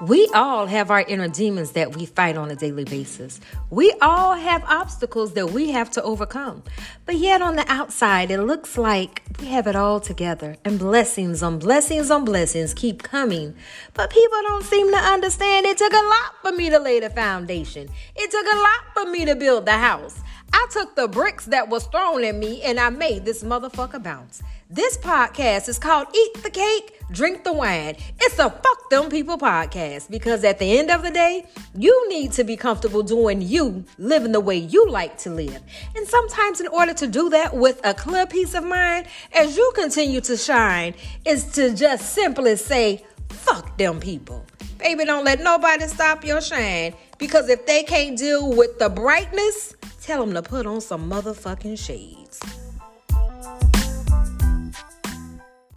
We all have our inner demons that we fight on a daily basis. We all have obstacles that we have to overcome. But yet, on the outside, it looks like we have it all together, and blessings on blessings on blessings keep coming. But people don't seem to understand it took a lot for me to lay the foundation, it took a lot for me to build the house. I took the bricks that was thrown at me and I made this motherfucker bounce. This podcast is called Eat the Cake, Drink the Wine. It's a fuck them people podcast because at the end of the day, you need to be comfortable doing you, living the way you like to live. And sometimes, in order to do that with a clear peace of mind, as you continue to shine, is to just simply say, fuck them people. Baby, don't let nobody stop your shine because if they can't deal with the brightness, Tell them to put on some motherfucking shades.